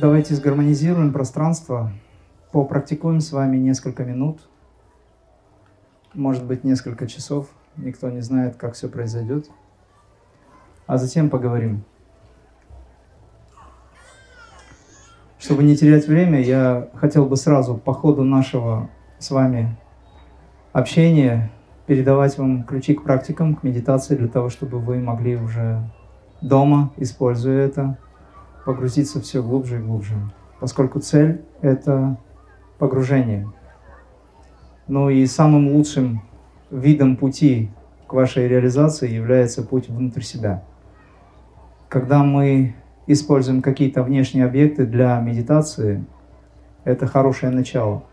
Давайте сгармонизируем пространство, попрактикуем с вами несколько минут, может быть несколько часов, никто не знает, как все произойдет, а затем поговорим. Чтобы не терять время, я хотел бы сразу по ходу нашего с вами общения передавать вам ключи к практикам, к медитации, для того, чтобы вы могли уже дома, используя это, погрузиться все глубже и глубже. Поскольку цель — это погружение. Ну и самым лучшим видом пути к вашей реализации является путь внутрь себя. Когда мы используем какие-то внешние объекты для медитации, это хорошее начало.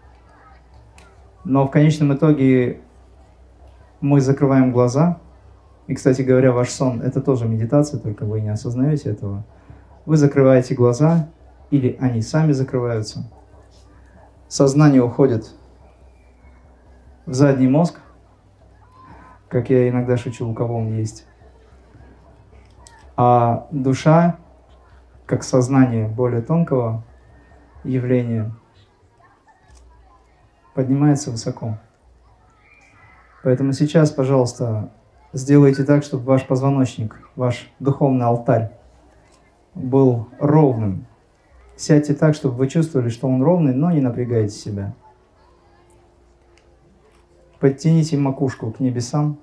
Но в конечном итоге мы закрываем глаза. И, кстати говоря, ваш сон – это тоже медитация, только вы не осознаете этого. Вы закрываете глаза, или они сами закрываются. Сознание уходит в задний мозг, как я иногда шучу, у кого он есть. А душа, как сознание более тонкого явления, поднимается высоко. Поэтому сейчас, пожалуйста, сделайте так, чтобы ваш позвоночник, ваш духовный алтарь был ровным. Сядьте так, чтобы вы чувствовали, что он ровный, но не напрягайте себя. Подтяните макушку к небесам.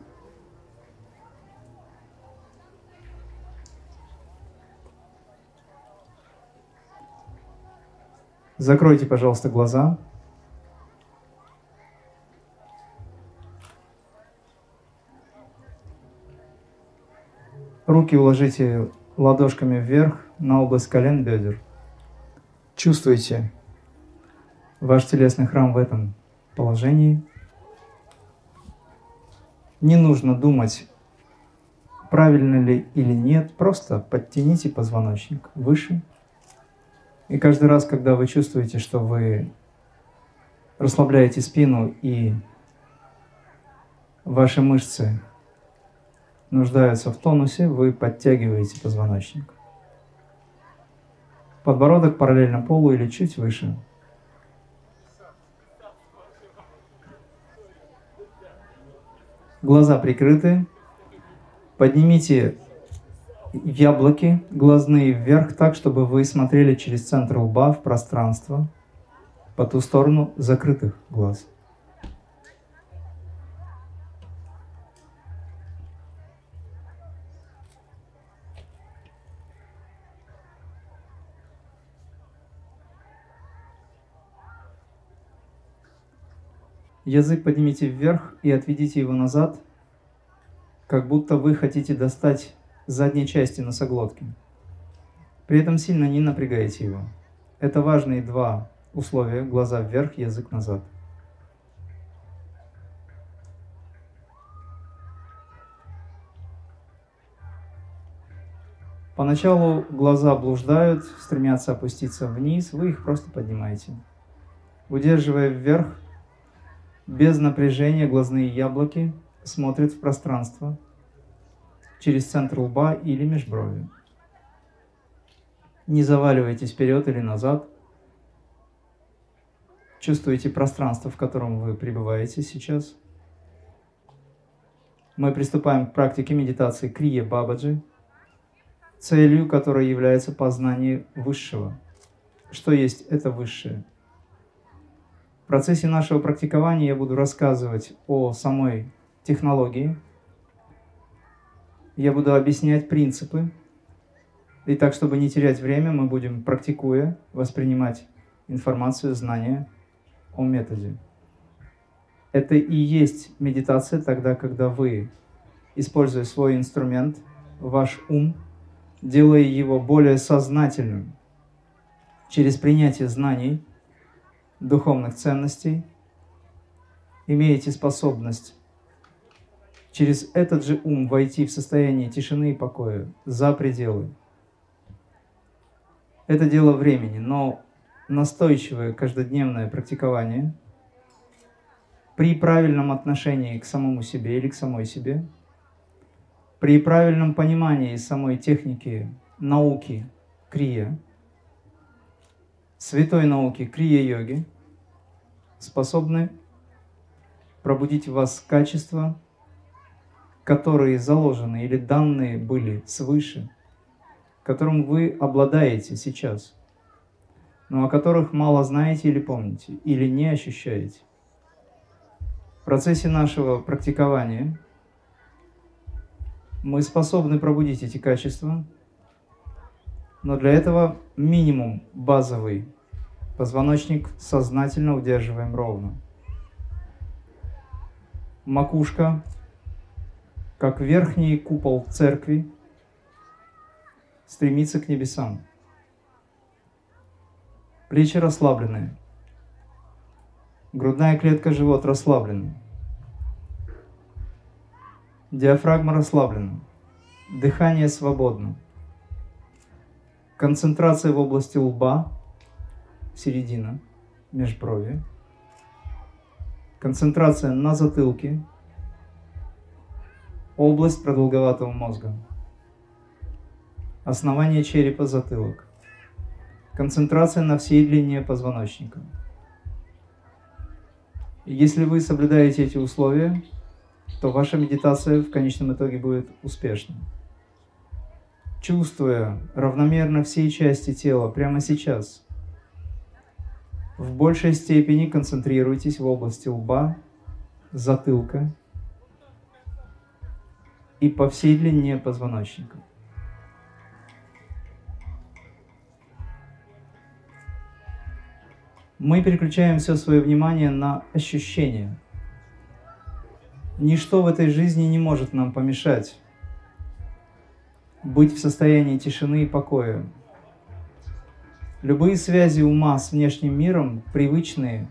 Закройте, пожалуйста, глаза. Руки уложите ладошками вверх на область колен бедер. Чувствуйте ваш телесный храм в этом положении. Не нужно думать, правильно ли или нет, просто подтяните позвоночник выше. И каждый раз, когда вы чувствуете, что вы расслабляете спину и ваши мышцы нуждаются в тонусе, вы подтягиваете позвоночник. Подбородок параллельно полу или чуть выше. Глаза прикрыты. Поднимите яблоки глазные вверх так, чтобы вы смотрели через центр лба в пространство по ту сторону закрытых глаз. Язык поднимите вверх и отведите его назад, как будто вы хотите достать задней части носоглотки. При этом сильно не напрягайте его. Это важные два условия. Глаза вверх, язык назад. Поначалу глаза блуждают, стремятся опуститься вниз, вы их просто поднимаете. Удерживая вверх, без напряжения глазные яблоки смотрят в пространство через центр лба или межброви. Не заваливайтесь вперед или назад. Чувствуете пространство, в котором вы пребываете сейчас. Мы приступаем к практике медитации Крия Бабаджи, целью которой является познание Высшего. Что есть это Высшее? В процессе нашего практикования я буду рассказывать о самой технологии, я буду объяснять принципы. И так, чтобы не терять время, мы будем, практикуя, воспринимать информацию, знания о методе. Это и есть медитация тогда, когда вы, используя свой инструмент, ваш ум, делая его более сознательным через принятие знаний, духовных ценностей, имеете способность через этот же ум войти в состояние тишины и покоя, за пределы. Это дело времени, но настойчивое каждодневное практикование при правильном отношении к самому себе или к самой себе, при правильном понимании самой техники науки крия, святой науки крия-йоги способны пробудить в вас качества, которые заложены или данные были свыше, которым вы обладаете сейчас, но о которых мало знаете или помните, или не ощущаете. В процессе нашего практикования мы способны пробудить эти качества, но для этого минимум базовый позвоночник сознательно удерживаем ровно. Макушка, как верхний купол церкви, стремится к небесам. Плечи расслаблены. Грудная клетка, живот расслаблены. Диафрагма расслаблена. Дыхание свободно. Концентрация в области лба, середина, межброви. Концентрация на затылке, область продолговатого мозга. Основание черепа, затылок. Концентрация на всей длине позвоночника. Если вы соблюдаете эти условия, то ваша медитация в конечном итоге будет успешной. Чувствуя равномерно все части тела прямо сейчас, в большей степени концентрируйтесь в области лба, затылка и по всей длине позвоночника. мы переключаем все свое внимание на ощущения. Ничто в этой жизни не может нам помешать быть в состоянии тишины и покоя. Любые связи ума с внешним миром, привычные,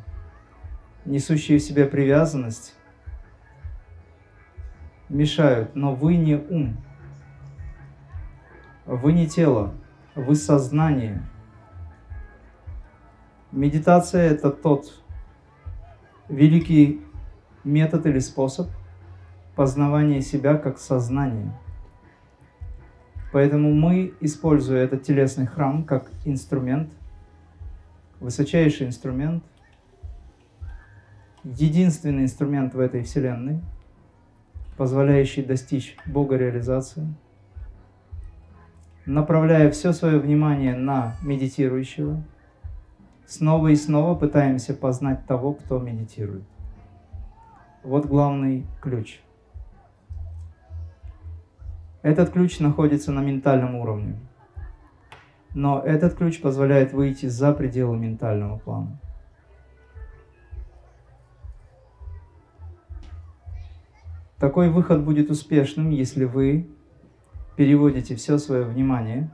несущие в себе привязанность, мешают, но вы не ум, вы не тело, вы сознание – Медитация – это тот великий метод или способ познавания себя как сознания. Поэтому мы, используя этот телесный храм как инструмент, высочайший инструмент, единственный инструмент в этой вселенной, позволяющий достичь Бога реализации, направляя все свое внимание на медитирующего – снова и снова пытаемся познать того, кто медитирует. Вот главный ключ. Этот ключ находится на ментальном уровне. Но этот ключ позволяет выйти за пределы ментального плана. Такой выход будет успешным, если вы переводите все свое внимание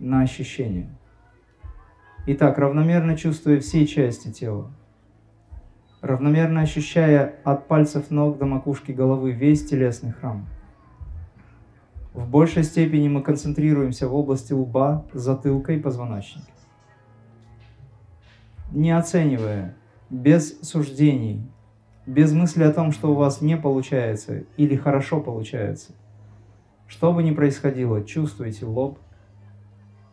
на ощущения. Итак, равномерно чувствуя все части тела, равномерно ощущая от пальцев ног до макушки головы весь телесный храм. В большей степени мы концентрируемся в области лба, затылка и позвоночника. Не оценивая, без суждений, без мысли о том, что у вас не получается или хорошо получается. Что бы ни происходило, чувствуйте лоб,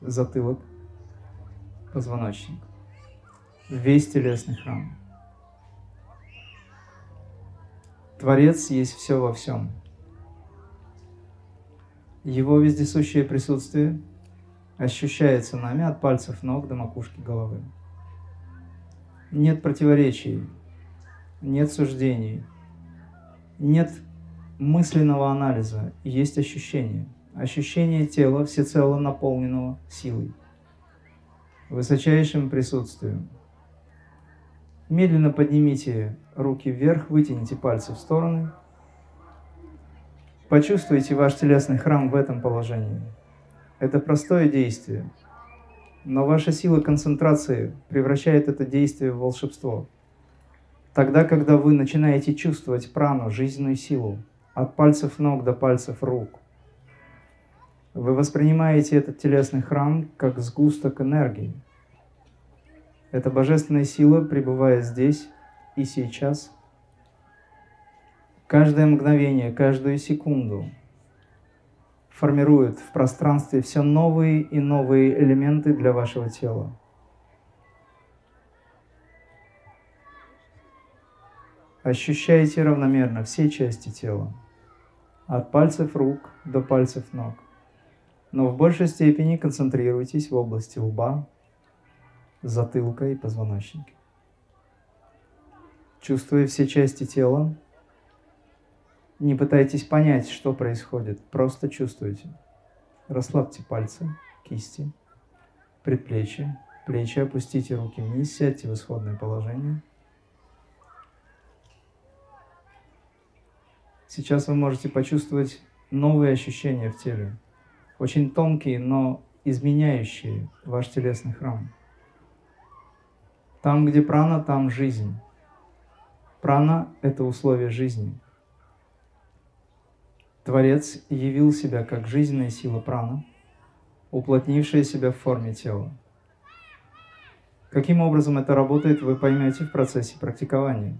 затылок – позвоночник, весь телесный храм. Творец есть все во всем. Его вездесущее присутствие ощущается нами от пальцев ног до макушки головы. Нет противоречий, нет суждений, нет мысленного анализа, есть ощущение. Ощущение тела всецело наполненного силой высочайшим присутствием. Медленно поднимите руки вверх, вытяните пальцы в стороны. Почувствуйте ваш телесный храм в этом положении. Это простое действие, но ваша сила концентрации превращает это действие в волшебство. Тогда, когда вы начинаете чувствовать прану, жизненную силу, от пальцев ног до пальцев рук, вы воспринимаете этот телесный храм как сгусток энергии. Эта божественная сила, пребывая здесь и сейчас, каждое мгновение, каждую секунду формирует в пространстве все новые и новые элементы для вашего тела. Ощущайте равномерно все части тела, от пальцев рук до пальцев ног. Но в большей степени концентрируйтесь в области лба, затылка и позвоночника. Чувствуя все части тела, не пытайтесь понять, что происходит, просто чувствуйте. Расслабьте пальцы, кисти, предплечья, плечи, опустите руки вниз, сядьте в исходное положение. Сейчас вы можете почувствовать новые ощущения в теле, очень тонкие, но изменяющие ваш телесный храм. Там, где прана, там жизнь. Прана – это условие жизни. Творец явил себя как жизненная сила прана, уплотнившая себя в форме тела. Каким образом это работает, вы поймете в процессе практикования.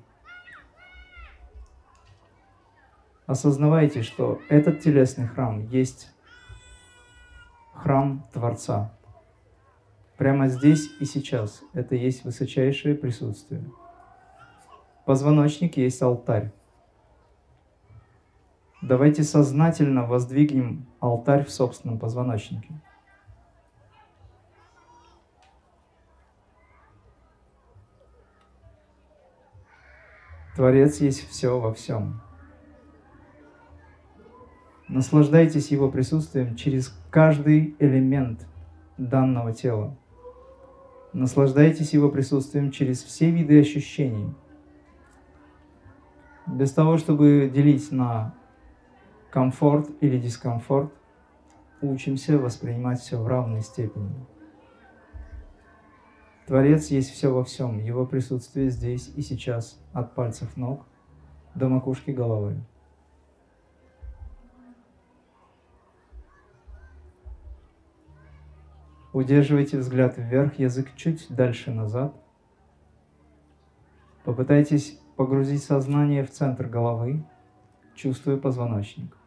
Осознавайте, что этот телесный храм есть храм Творца. Прямо здесь и сейчас это есть высочайшее присутствие – Позвоночник есть алтарь. Давайте сознательно воздвигнем алтарь в собственном позвоночнике. Творец есть все во всем. Наслаждайтесь Его присутствием через каждый элемент данного тела. Наслаждайтесь Его присутствием через все виды ощущений – без того, чтобы делить на комфорт или дискомфорт, учимся воспринимать все в равной степени. Творец есть все во всем, его присутствие здесь и сейчас, от пальцев ног до макушки головы. Удерживайте взгляд вверх, язык чуть дальше назад. Попытайтесь погрузить сознание в центр головы, чувствуя позвоночник.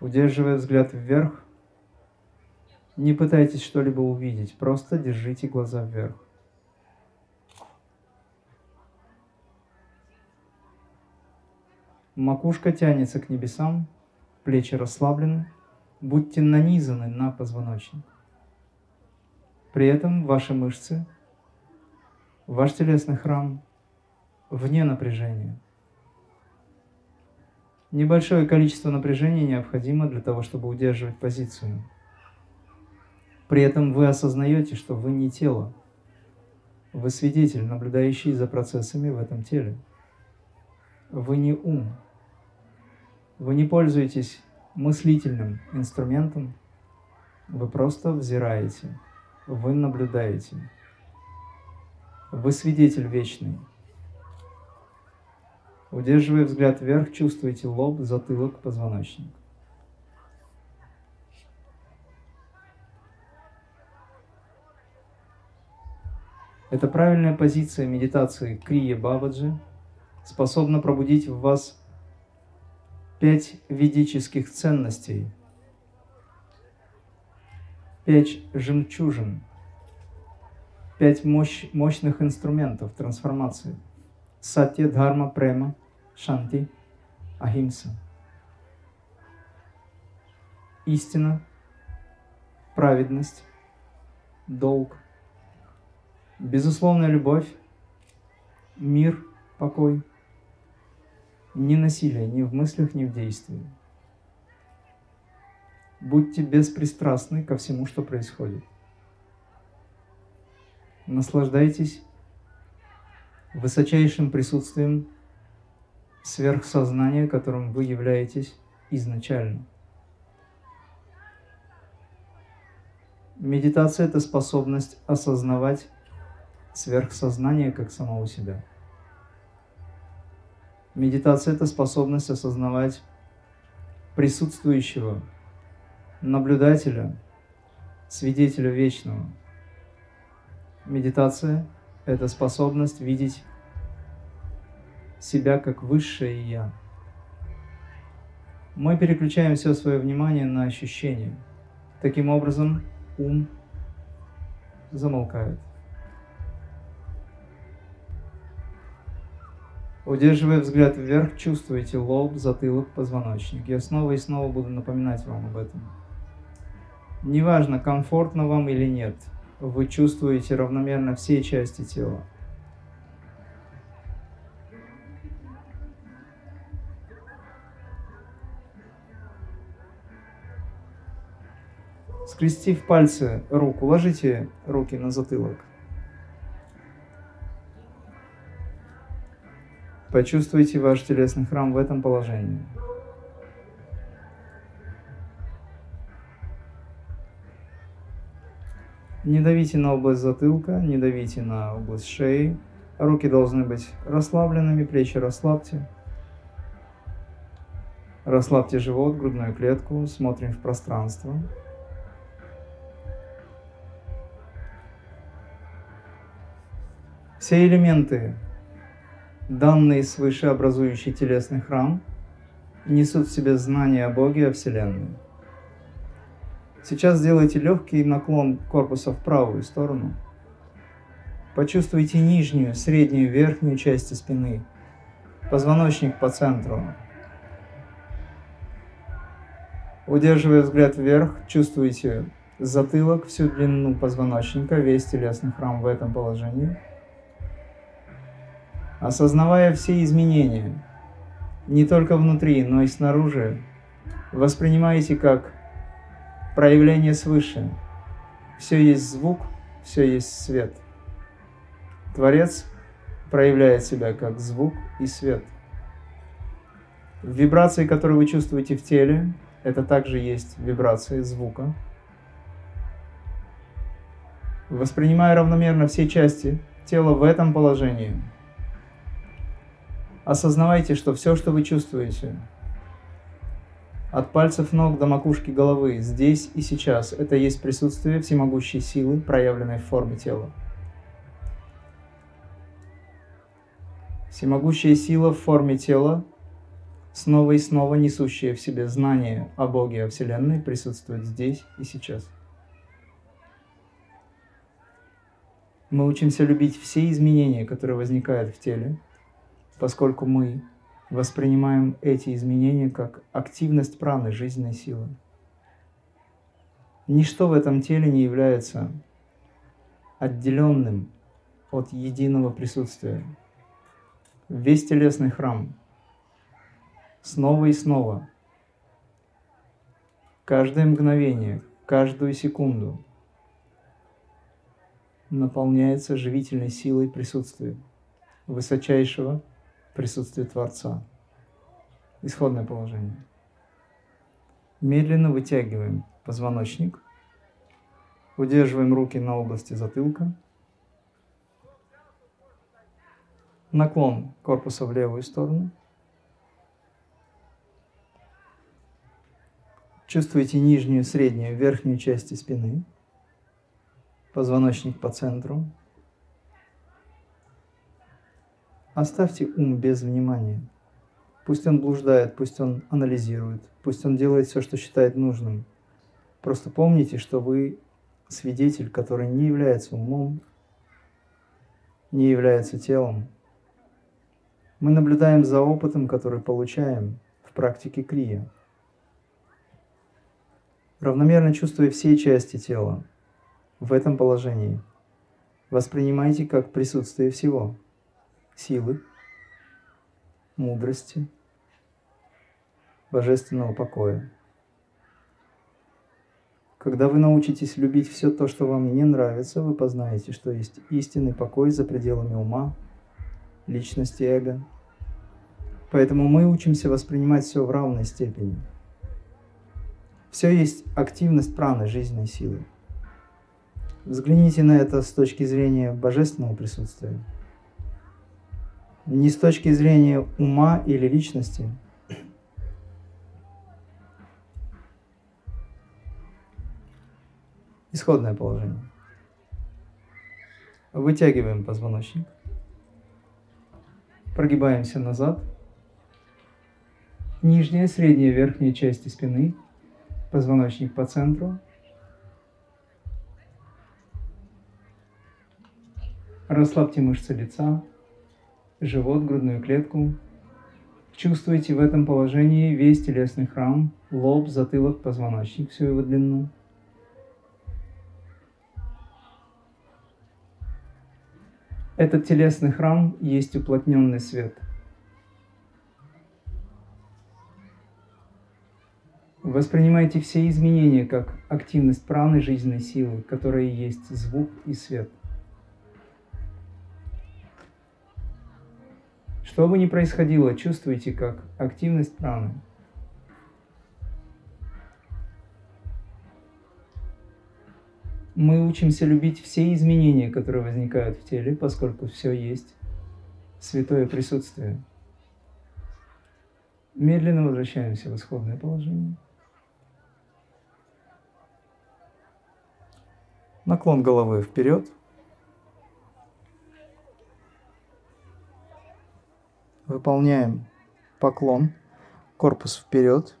Удерживая взгляд вверх, не пытайтесь что-либо увидеть, просто держите глаза вверх. Макушка тянется к небесам, плечи расслаблены, будьте нанизаны на позвоночник. При этом ваши мышцы, ваш телесный храм вне напряжения. Небольшое количество напряжения необходимо для того, чтобы удерживать позицию. При этом вы осознаете, что вы не тело. Вы свидетель, наблюдающий за процессами в этом теле. Вы не ум. Вы не пользуетесь мыслительным инструментом. Вы просто взираете. Вы наблюдаете. Вы свидетель вечный. Удерживая взгляд вверх, чувствуйте лоб, затылок, позвоночник. Это правильная позиция медитации Крия Бабаджи. Способна пробудить в вас пять ведических ценностей, пять жемчужин, пять мощь, мощных инструментов трансформации – Сатья, Дхарма, Према, Шанти, Ахимса. Истина, праведность, долг, безусловная любовь, мир, покой, ни насилие ни в мыслях, ни в действии. Будьте беспристрастны ко всему, что происходит. Наслаждайтесь высочайшим присутствием сверхсознания, которым вы являетесь изначально. Медитация – это способность осознавать сверхсознание как самого себя. Медитация – это способность осознавать присутствующего, наблюдателя, свидетеля вечного. Медитация – это способность видеть себя как высшее Я. Мы переключаем все свое внимание на ощущения. Таким образом, ум замолкает. Удерживая взгляд вверх, чувствуете лоб, затылок, позвоночник. Я снова и снова буду напоминать вам об этом. Неважно, комфортно вам или нет, вы чувствуете равномерно все части тела. Скрестив пальцы рук, уложите руки на затылок. Почувствуйте ваш телесный храм в этом положении. Не давите на область затылка, не давите на область шеи. Руки должны быть расслабленными, плечи расслабьте. Расслабьте живот, грудную клетку, смотрим в пространство. Все элементы данные свыше образующий телесный храм, несут в себе знания о Боге, о Вселенной. Сейчас сделайте легкий наклон корпуса в правую сторону. Почувствуйте нижнюю, среднюю, верхнюю части спины, позвоночник по центру. Удерживая взгляд вверх, чувствуйте затылок, всю длину позвоночника, весь телесный храм в этом положении – осознавая все изменения, не только внутри, но и снаружи, воспринимаете как проявление свыше. Все есть звук, все есть свет. Творец проявляет себя как звук и свет. Вибрации, которые вы чувствуете в теле, это также есть вибрации звука. Воспринимая равномерно все части тела в этом положении – Осознавайте, что все, что вы чувствуете, от пальцев ног до макушки головы, здесь и сейчас, это есть присутствие всемогущей силы, проявленной в форме тела. Всемогущая сила в форме тела, снова и снова несущая в себе знание о Боге, о Вселенной, присутствует здесь и сейчас. Мы учимся любить все изменения, которые возникают в теле, поскольку мы воспринимаем эти изменения как активность праны, жизненной силы. Ничто в этом теле не является отделенным от единого присутствия. Весь телесный храм снова и снова, каждое мгновение, каждую секунду наполняется живительной силой присутствия высочайшего присутствие Творца. Исходное положение. Медленно вытягиваем позвоночник, удерживаем руки на области затылка, наклон корпуса в левую сторону. Чувствуете нижнюю, среднюю, верхнюю части спины, позвоночник по центру, Оставьте ум без внимания. Пусть он блуждает, пусть он анализирует, пусть он делает все, что считает нужным. Просто помните, что вы свидетель, который не является умом, не является телом. Мы наблюдаем за опытом, который получаем в практике крия. Равномерно чувствуя все части тела в этом положении, воспринимайте как присутствие всего – силы, мудрости, божественного покоя. Когда вы научитесь любить все то, что вам не нравится, вы познаете, что есть истинный покой за пределами ума, личности эго. Поэтому мы учимся воспринимать все в равной степени. Все есть активность праны, жизненной силы. Взгляните на это с точки зрения божественного присутствия не с точки зрения ума или личности. Исходное положение. Вытягиваем позвоночник. Прогибаемся назад. Нижняя, средняя, верхняя части спины. Позвоночник по центру. Расслабьте мышцы лица, живот, грудную клетку. Чувствуете в этом положении весь телесный храм, лоб, затылок, позвоночник, всю его длину. Этот телесный храм есть уплотненный свет. Воспринимайте все изменения как активность праны жизненной силы, которая есть звук и свет. Что бы ни происходило, чувствуйте как активность праны. Мы учимся любить все изменения, которые возникают в теле, поскольку все есть святое присутствие. Медленно возвращаемся в исходное положение. Наклон головы вперед. Выполняем поклон, корпус вперед.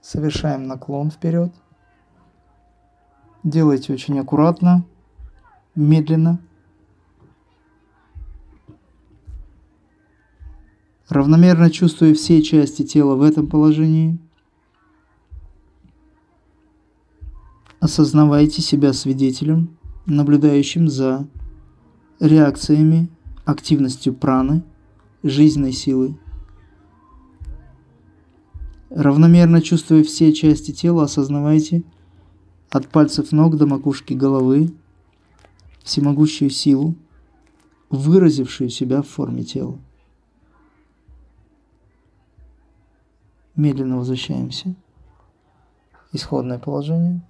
Совершаем наклон вперед. Делайте очень аккуратно, медленно. Равномерно чувствуя все части тела в этом положении. Осознавайте себя свидетелем, наблюдающим за реакциями, активностью праны, жизненной силы. Равномерно чувствуя все части тела, осознавайте – от пальцев ног до макушки головы, всемогущую силу, выразившую себя в форме тела. Медленно возвращаемся. Исходное положение.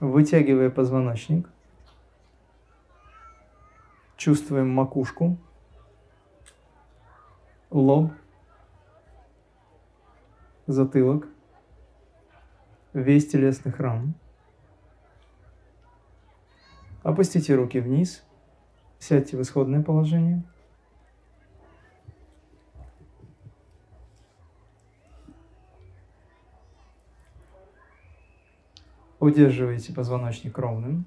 Вытягивая позвоночник, чувствуем макушку, лоб – затылок, весь телесный храм. Опустите руки вниз, сядьте в исходное положение. Удерживайте позвоночник ровным.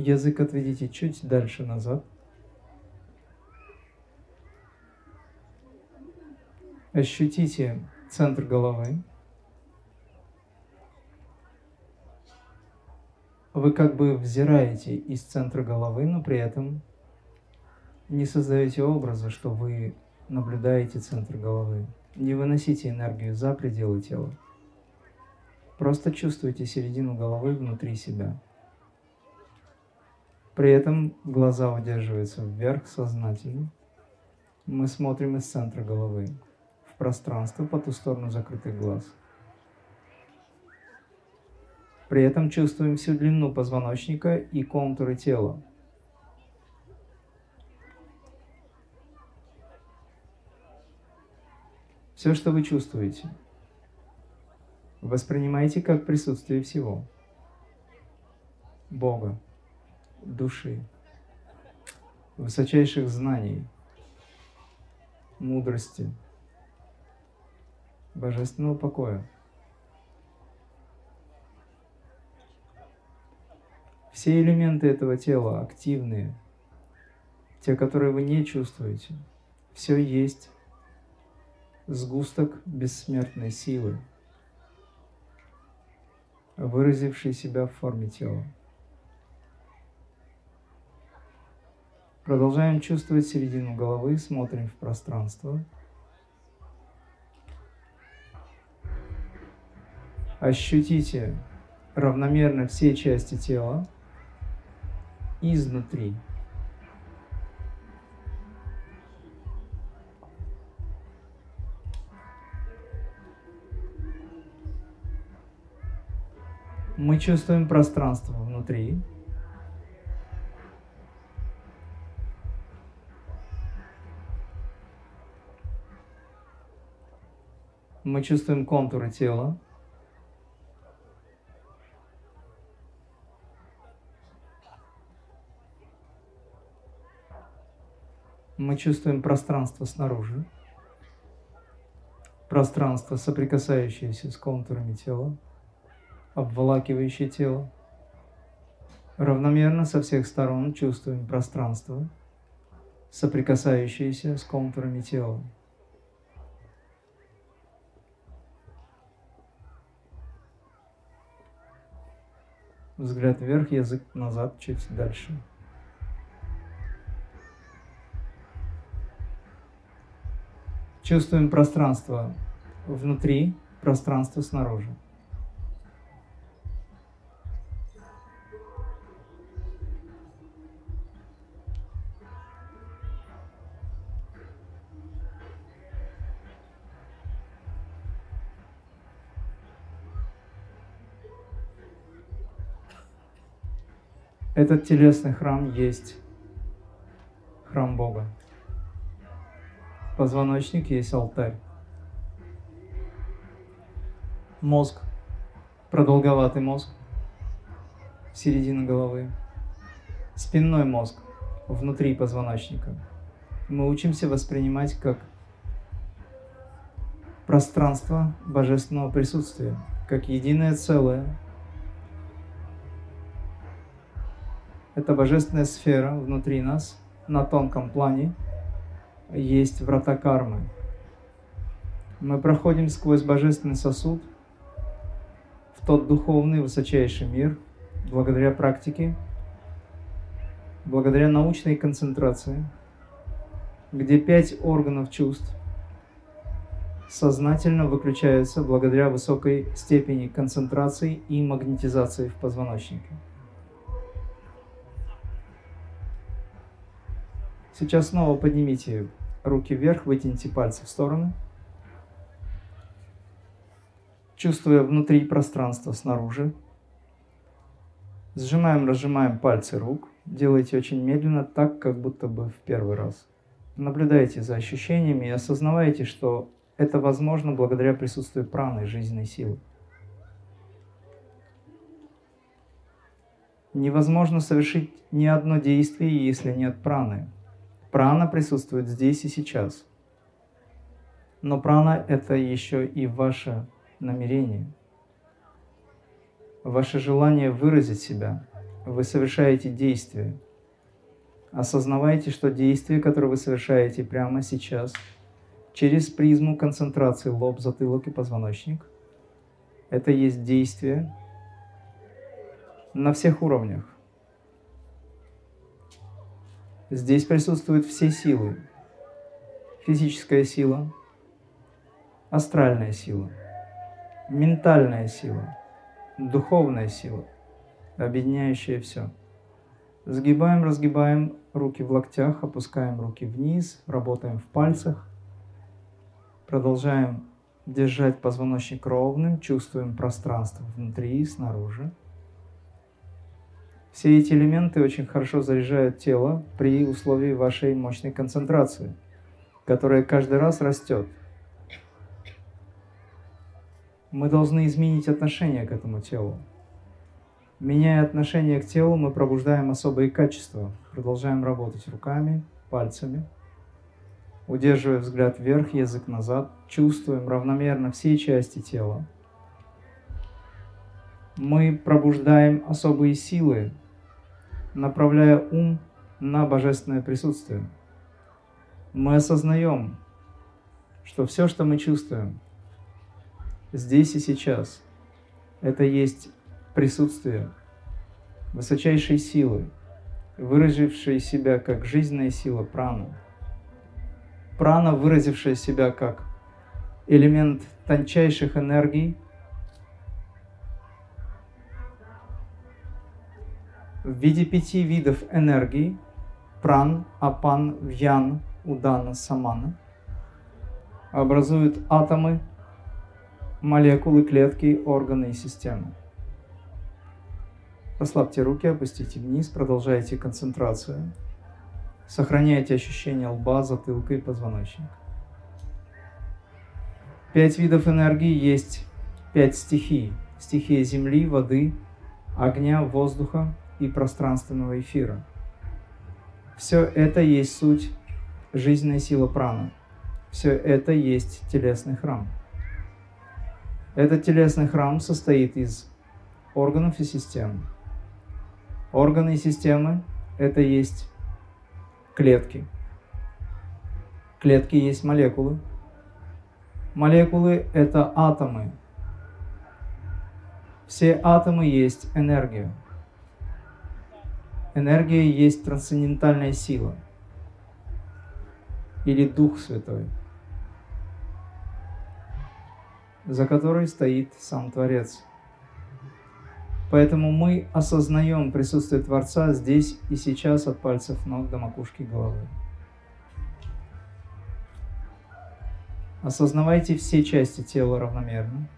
Язык отведите чуть дальше назад. Ощутите центр головы. Вы как бы взираете из центра головы, но при этом не создаете образа, что вы наблюдаете центр головы. Не выносите энергию за пределы тела. Просто чувствуйте середину головы внутри себя. При этом глаза удерживаются вверх сознательно. Мы смотрим из центра головы в пространство по ту сторону закрытых глаз. При этом чувствуем всю длину позвоночника и контуры тела. Все, что вы чувствуете, воспринимайте как присутствие всего. Бога души, высочайших знаний, мудрости, божественного покоя. Все элементы этого тела активные, те, которые вы не чувствуете, все есть сгусток бессмертной силы, выразивший себя в форме тела. Продолжаем чувствовать середину головы, смотрим в пространство. Ощутите равномерно все части тела изнутри. Мы чувствуем пространство внутри. Мы чувствуем контуры тела. Мы чувствуем пространство снаружи, пространство, соприкасающееся с контурами тела, обволакивающее тело. Равномерно со всех сторон чувствуем пространство, соприкасающееся с контурами тела. Взгляд вверх, язык назад, чуть дальше. Чувствуем пространство внутри, пространство снаружи. Этот телесный храм есть храм Бога. Позвоночник есть алтарь. Мозг, продолговатый мозг, середина головы. Спинной мозг внутри позвоночника. Мы учимся воспринимать как пространство божественного присутствия, как единое целое, это божественная сфера внутри нас, на тонком плане, есть врата кармы. Мы проходим сквозь божественный сосуд в тот духовный высочайший мир, благодаря практике, благодаря научной концентрации, где пять органов чувств сознательно выключаются благодаря высокой степени концентрации и магнетизации в позвоночнике. Сейчас снова поднимите руки вверх, вытяните пальцы в стороны. Чувствуя внутри пространство снаружи. Сжимаем, разжимаем пальцы рук. Делайте очень медленно, так, как будто бы в первый раз. Наблюдайте за ощущениями и осознавайте, что это возможно благодаря присутствию праны, жизненной силы. Невозможно совершить ни одно действие, если нет праны. Прана присутствует здесь и сейчас. Но прана – это еще и ваше намерение, ваше желание выразить себя. Вы совершаете действие. Осознавайте, что действие, которое вы совершаете прямо сейчас, через призму концентрации лоб, затылок и позвоночник, это есть действие на всех уровнях. Здесь присутствуют все силы. Физическая сила, астральная сила, ментальная сила, духовная сила, объединяющая все. Сгибаем, разгибаем руки в локтях, опускаем руки вниз, работаем в пальцах. Продолжаем держать позвоночник ровным, чувствуем пространство внутри и снаружи. Все эти элементы очень хорошо заряжают тело при условии вашей мощной концентрации, которая каждый раз растет. Мы должны изменить отношение к этому телу. Меняя отношение к телу, мы пробуждаем особые качества. Продолжаем работать руками, пальцами. Удерживая взгляд вверх, язык назад, чувствуем равномерно все части тела. Мы пробуждаем особые силы, направляя ум на божественное присутствие. Мы осознаем, что все, что мы чувствуем здесь и сейчас, это есть присутствие высочайшей силы, выразившей себя как жизненная сила прана. Прана, выразившая себя как элемент тончайших энергий – в виде пяти видов энергии пран, апан, вьян, удана, самана образуют атомы, молекулы, клетки, органы и системы. Расслабьте руки, опустите вниз, продолжайте концентрацию. Сохраняйте ощущение лба, затылка и позвоночника. Пять видов энергии есть пять стихий. Стихия земли, воды, огня, воздуха, и пространственного эфира. Все это есть суть жизненная сила праны. Все это есть телесный храм. Этот телесный храм состоит из органов и систем. Органы и системы – это есть клетки. Клетки есть молекулы. Молекулы – это атомы. Все атомы есть энергия. Энергия есть трансцендентальная сила или Дух Святой – за которой стоит сам Творец. Поэтому мы осознаем присутствие Творца здесь и сейчас от пальцев ног до макушки головы. Осознавайте все части тела равномерно,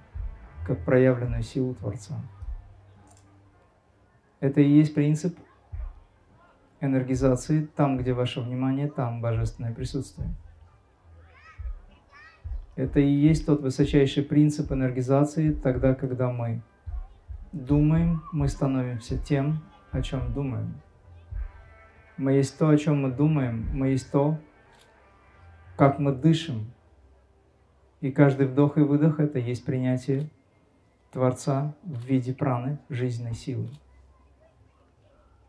как проявленную силу Творца. Это и есть принцип энергизации. Там, где ваше внимание, там божественное присутствие. Это и есть тот высочайший принцип энергизации, тогда, когда мы думаем, мы становимся тем, о чем думаем. Мы есть то, о чем мы думаем, мы есть то, как мы дышим. И каждый вдох и выдох – это есть принятие Творца в виде праны, жизненной силы.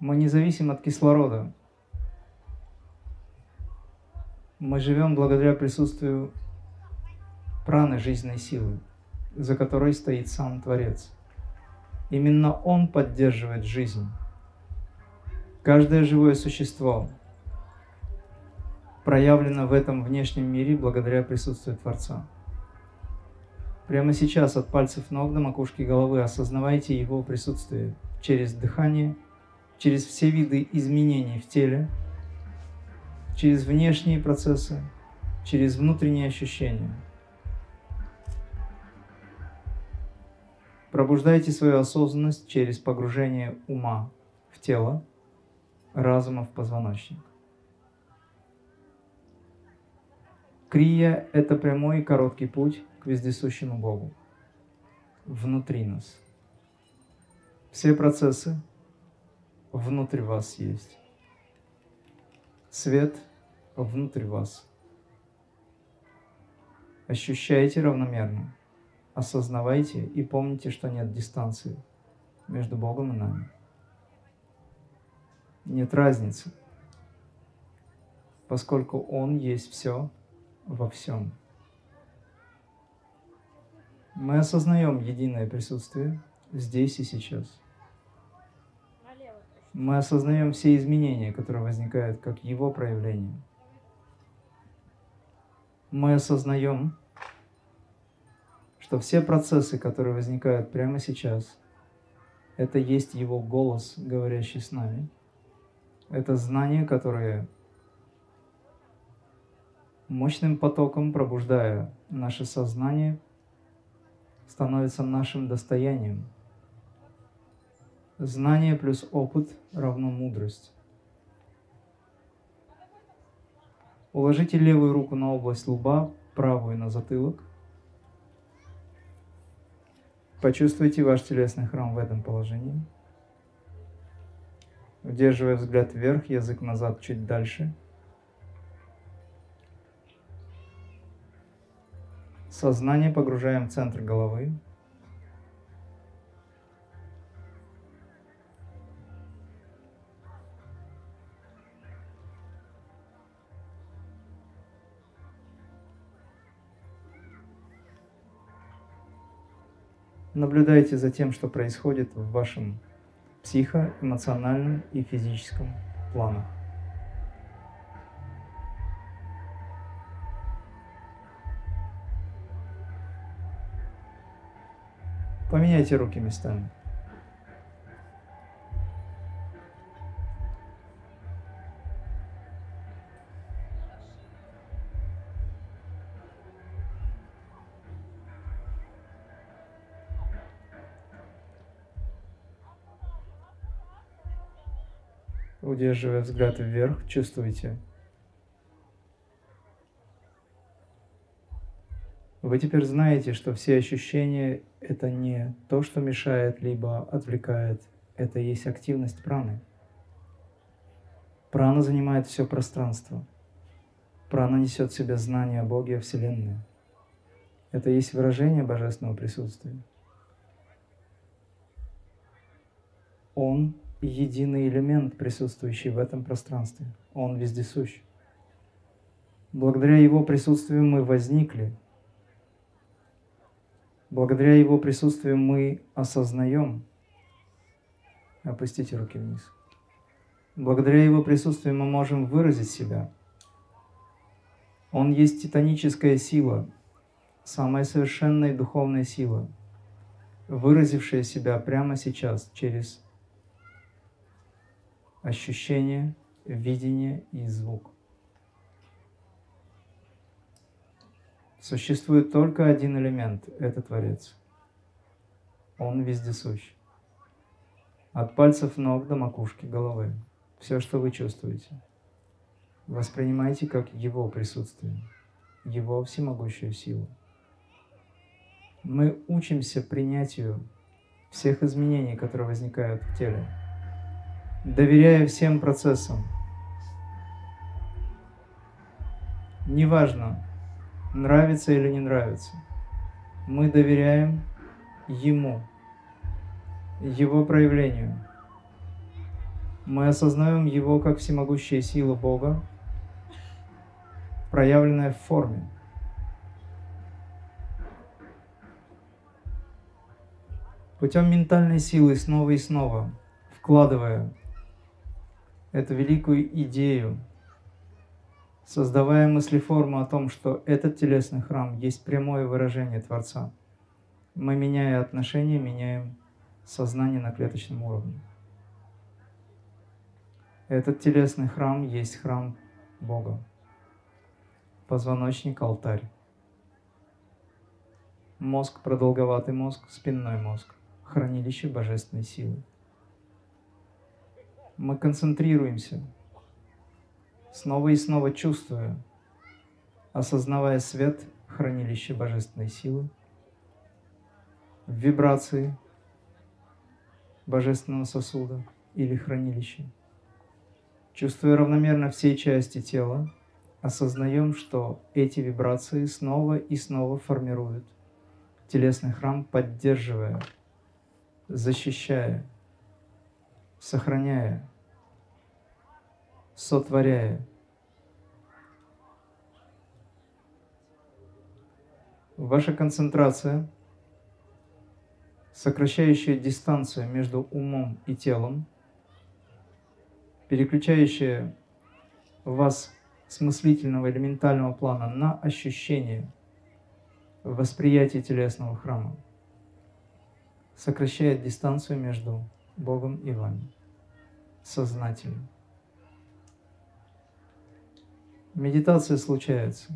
Мы не зависим от кислорода. Мы живем благодаря присутствию праны жизненной силы, за которой стоит сам Творец. Именно Он поддерживает жизнь. Каждое живое существо проявлено в этом внешнем мире благодаря присутствию Творца. Прямо сейчас от пальцев ног до макушки головы осознавайте Его присутствие через дыхание, через все виды изменений в теле, через внешние процессы, через внутренние ощущения – Пробуждайте свою осознанность через погружение ума в тело, разума в позвоночник. Крия – это прямой и короткий путь к вездесущему Богу. Внутри нас. Все процессы внутри вас есть. Свет внутри вас. Ощущайте равномерно осознавайте и помните, что нет дистанции между Богом и нами. Нет разницы, поскольку Он есть все во всем. Мы осознаем единое присутствие здесь и сейчас. Мы осознаем все изменения, которые возникают как Его проявление. Мы осознаем, что все процессы, которые возникают прямо сейчас, это есть Его голос, говорящий с нами. Это знание, которое мощным потоком, пробуждая наше сознание, становится нашим достоянием. Знание плюс опыт равно мудрость. Уложите левую руку на область лба, правую на затылок – Почувствуйте ваш телесный храм в этом положении. Удерживая взгляд вверх, язык назад чуть дальше. Сознание погружаем в центр головы. Наблюдайте за тем, что происходит в вашем психоэмоциональном и физическом планах. Поменяйте руки местами. Удерживая взгляд вверх, чувствуете. Вы теперь знаете, что все ощущения – это не то, что мешает, либо отвлекает. Это и есть активность праны. Прана занимает все пространство. Прана несет в себе знание о Боге, о Вселенной. Это есть выражение божественного присутствия. Он единый элемент, присутствующий в этом пространстве. Он вездесущ. Благодаря Его присутствию мы возникли. Благодаря Его присутствию мы осознаем. Опустите руки вниз. Благодаря Его присутствию мы можем выразить себя. Он есть титаническая сила, самая совершенная духовная сила, выразившая себя прямо сейчас через ощущение, видение и звук. Существует только один элемент – это Творец. Он вездесущ. От пальцев ног до макушки головы. Все, что вы чувствуете, воспринимайте как Его присутствие, Его всемогущую силу. Мы учимся принятию всех изменений, которые возникают в теле – доверяя всем процессам. Неважно, нравится или не нравится, мы доверяем Ему, Его проявлению. Мы осознаем Его как всемогущая сила Бога, проявленная в форме. Путем ментальной силы снова и снова, вкладывая эту великую идею, создавая мыслеформу о том, что этот телесный храм есть прямое выражение Творца, мы, меняя отношения, меняем сознание на клеточном уровне. Этот телесный храм есть храм Бога. Позвоночник – алтарь. Мозг – продолговатый мозг, спинной мозг, хранилище божественной силы мы концентрируемся, снова и снова чувствуя, осознавая свет хранилища божественной силы, вибрации божественного сосуда или хранилища. Чувствуя равномерно все части тела, осознаем, что эти вибрации снова и снова формируют телесный храм, поддерживая, защищая, сохраняя, сотворяя. Ваша концентрация, сокращающая дистанцию между умом и телом, переключающая вас с мыслительного или ментального плана на ощущение восприятия телесного храма, сокращает дистанцию между Богом и вами, сознательно. Медитация случается.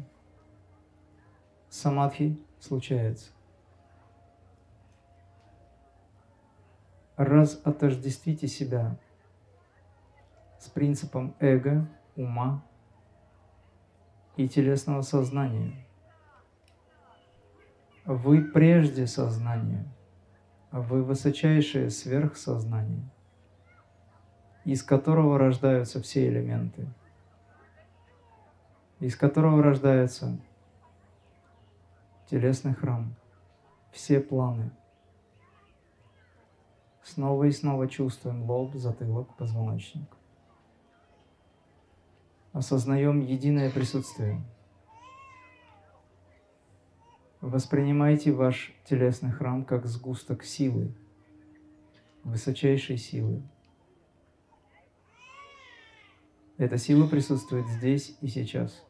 Самадхи случается. Раз отождествите себя с принципом эго, ума и телесного сознания. Вы прежде сознания – вы высочайшее сверхсознание, из которого рождаются все элементы, из которого рождается телесный храм, все планы. Снова и снова чувствуем лоб, затылок, позвоночник. Осознаем единое присутствие – Воспринимайте ваш телесный храм как сгусток силы, высочайшей силы. Эта сила присутствует здесь и сейчас.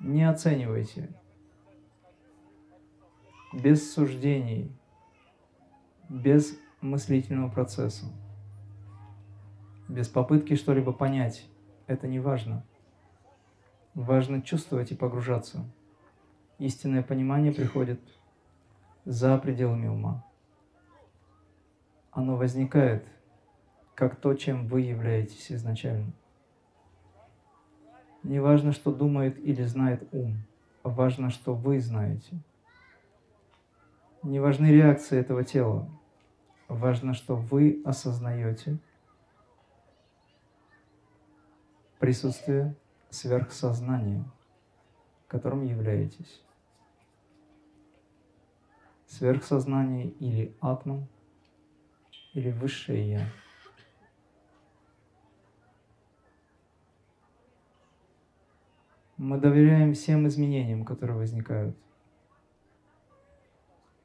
Не оценивайте. Без суждений, без мыслительного процесса, без попытки что-либо понять. Это не важно. Важно чувствовать и погружаться. Истинное понимание приходит за пределами ума. Оно возникает как то, чем вы являетесь изначально. Не важно, что думает или знает ум, важно, что вы знаете. Не важны реакции этого тела, важно, что вы осознаете – присутствие сверхсознания, которым являетесь. Сверхсознание или атман, или высшее Я. Мы доверяем всем изменениям, которые возникают.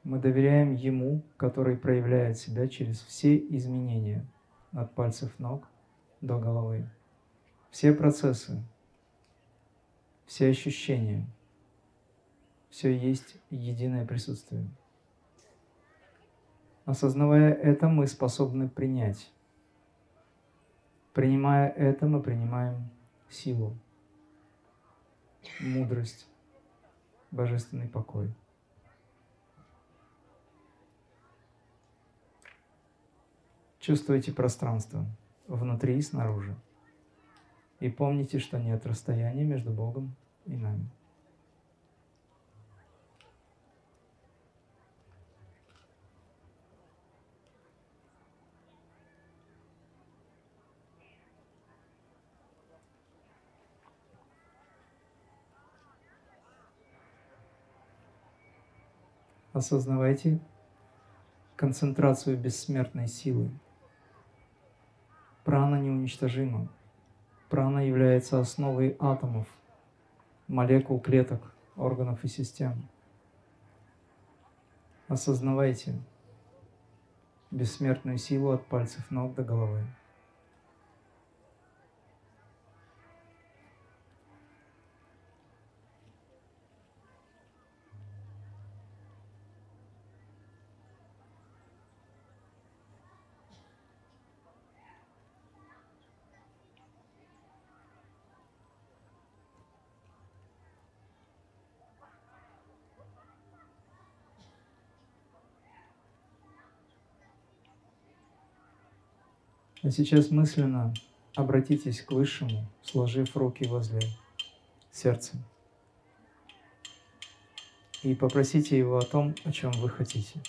Мы доверяем Ему, который проявляет себя через все изменения от пальцев ног до головы. Все процессы, все ощущения, все есть единое присутствие. Осознавая это, мы способны принять. Принимая это, мы принимаем силу мудрость, божественный покой. Чувствуйте пространство внутри и снаружи. И помните, что нет расстояния между Богом и нами. осознавайте концентрацию бессмертной силы. Прана неуничтожима. Прана является основой атомов, молекул, клеток, органов и систем. Осознавайте бессмертную силу от пальцев ног до головы. А сейчас мысленно обратитесь к Высшему, сложив руки возле сердца. И попросите Его о том, о чем вы хотите.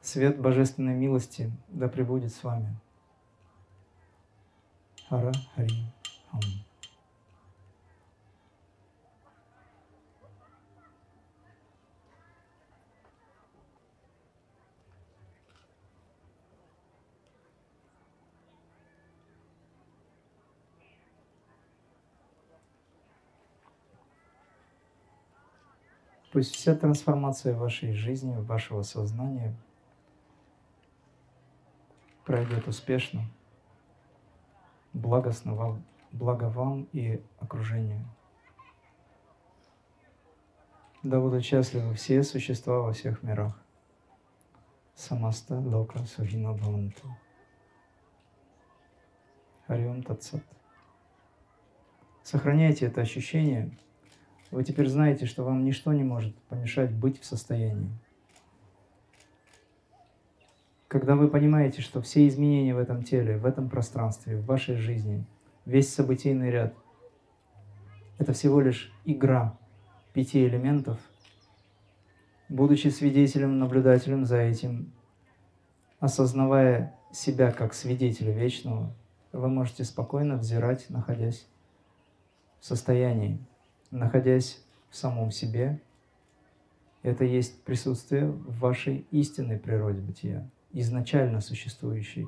Свет Божественной милости да пребудет с вами. Хара Хари Хам. Пусть вся трансформация вашей жизни, вашего сознания пройдет успешно, благостно вам, благо вам и окружению. Да будут счастливы все существа во всех мирах. Самаста Лока Сухино Бхаванту. Хариум Татсат. Сохраняйте это ощущение – вы теперь знаете, что вам ничто не может помешать быть в состоянии. Когда вы понимаете, что все изменения в этом теле, в этом пространстве, в вашей жизни, весь событийный ряд — это всего лишь игра пяти элементов, будучи свидетелем, наблюдателем за этим, осознавая себя как свидетеля вечного, вы можете спокойно взирать, находясь в состоянии находясь в самом себе, это есть присутствие в вашей истинной природе бытия, изначально существующей,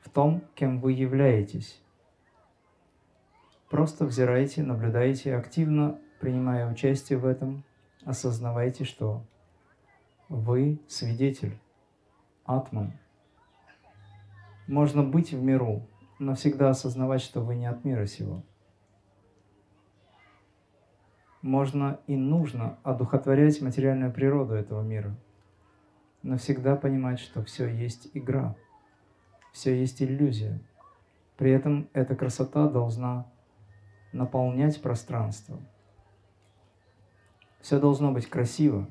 в том, кем вы являетесь. Просто взирайте, наблюдайте, активно принимая участие в этом, осознавайте, что вы свидетель, атман. Можно быть в миру, но всегда осознавать, что вы не от мира сего – можно и нужно одухотворять материальную природу этого мира, но всегда понимать, что все есть игра, все есть иллюзия. При этом эта красота должна наполнять пространство. Все должно быть красиво.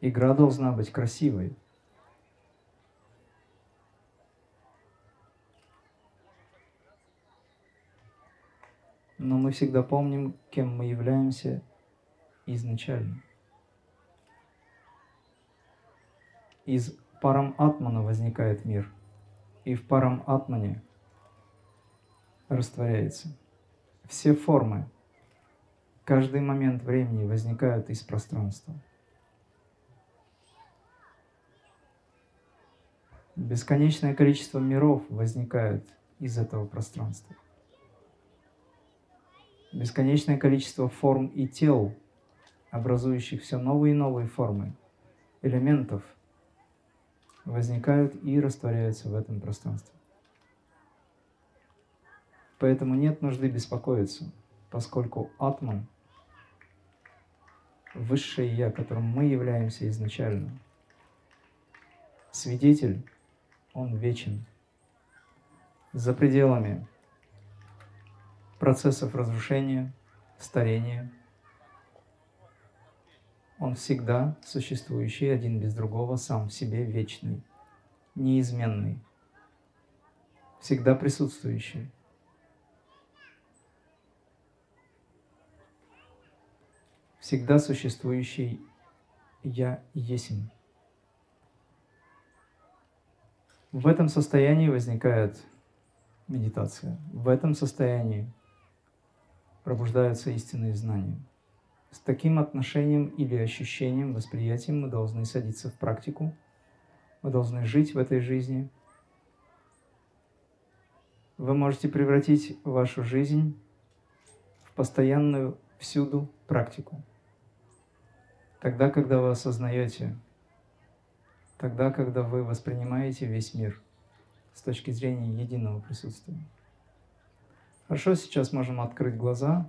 Игра должна быть красивой. но мы всегда помним, кем мы являемся изначально. Из парам атмана возникает мир, и в парам атмане растворяется. Все формы, каждый момент времени возникают из пространства. Бесконечное количество миров возникает из этого пространства. Бесконечное количество форм и тел, образующих все новые и новые формы, элементов, возникают и растворяются в этом пространстве. Поэтому нет нужды беспокоиться, поскольку атман, высшее Я, которым мы являемся изначально, свидетель, он вечен. За пределами процессов разрушения, старения, он всегда существующий один без другого, сам в себе вечный, неизменный, всегда присутствующий. всегда существующий Я Есим. В этом состоянии возникает медитация. В этом состоянии пробуждаются истинные знания. С таким отношением или ощущением, восприятием мы должны садиться в практику. Мы должны жить в этой жизни. Вы можете превратить вашу жизнь в постоянную всюду практику. Тогда, когда вы осознаете, тогда, когда вы воспринимаете весь мир с точки зрения единого присутствия. Хорошо, сейчас можем открыть глаза.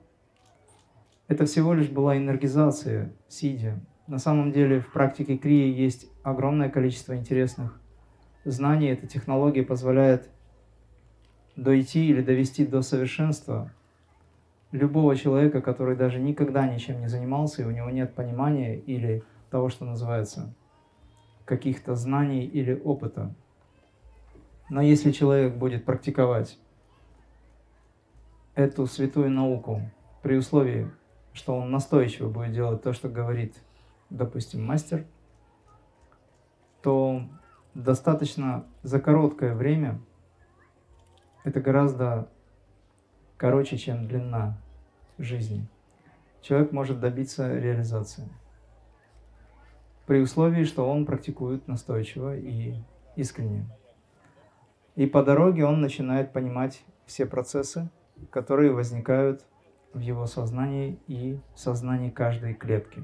Это всего лишь была энергизация, сидя. На самом деле в практике крии есть огромное количество интересных знаний. Эта технология позволяет дойти или довести до совершенства любого человека, который даже никогда ничем не занимался, и у него нет понимания или того, что называется, каких-то знаний или опыта. Но если человек будет практиковать эту святую науку при условии, что он настойчиво будет делать то, что говорит, допустим, мастер, то достаточно за короткое время, это гораздо короче, чем длина жизни, человек может добиться реализации. При условии, что он практикует настойчиво и искренне. И по дороге он начинает понимать все процессы, которые возникают в его сознании и сознании каждой клетки.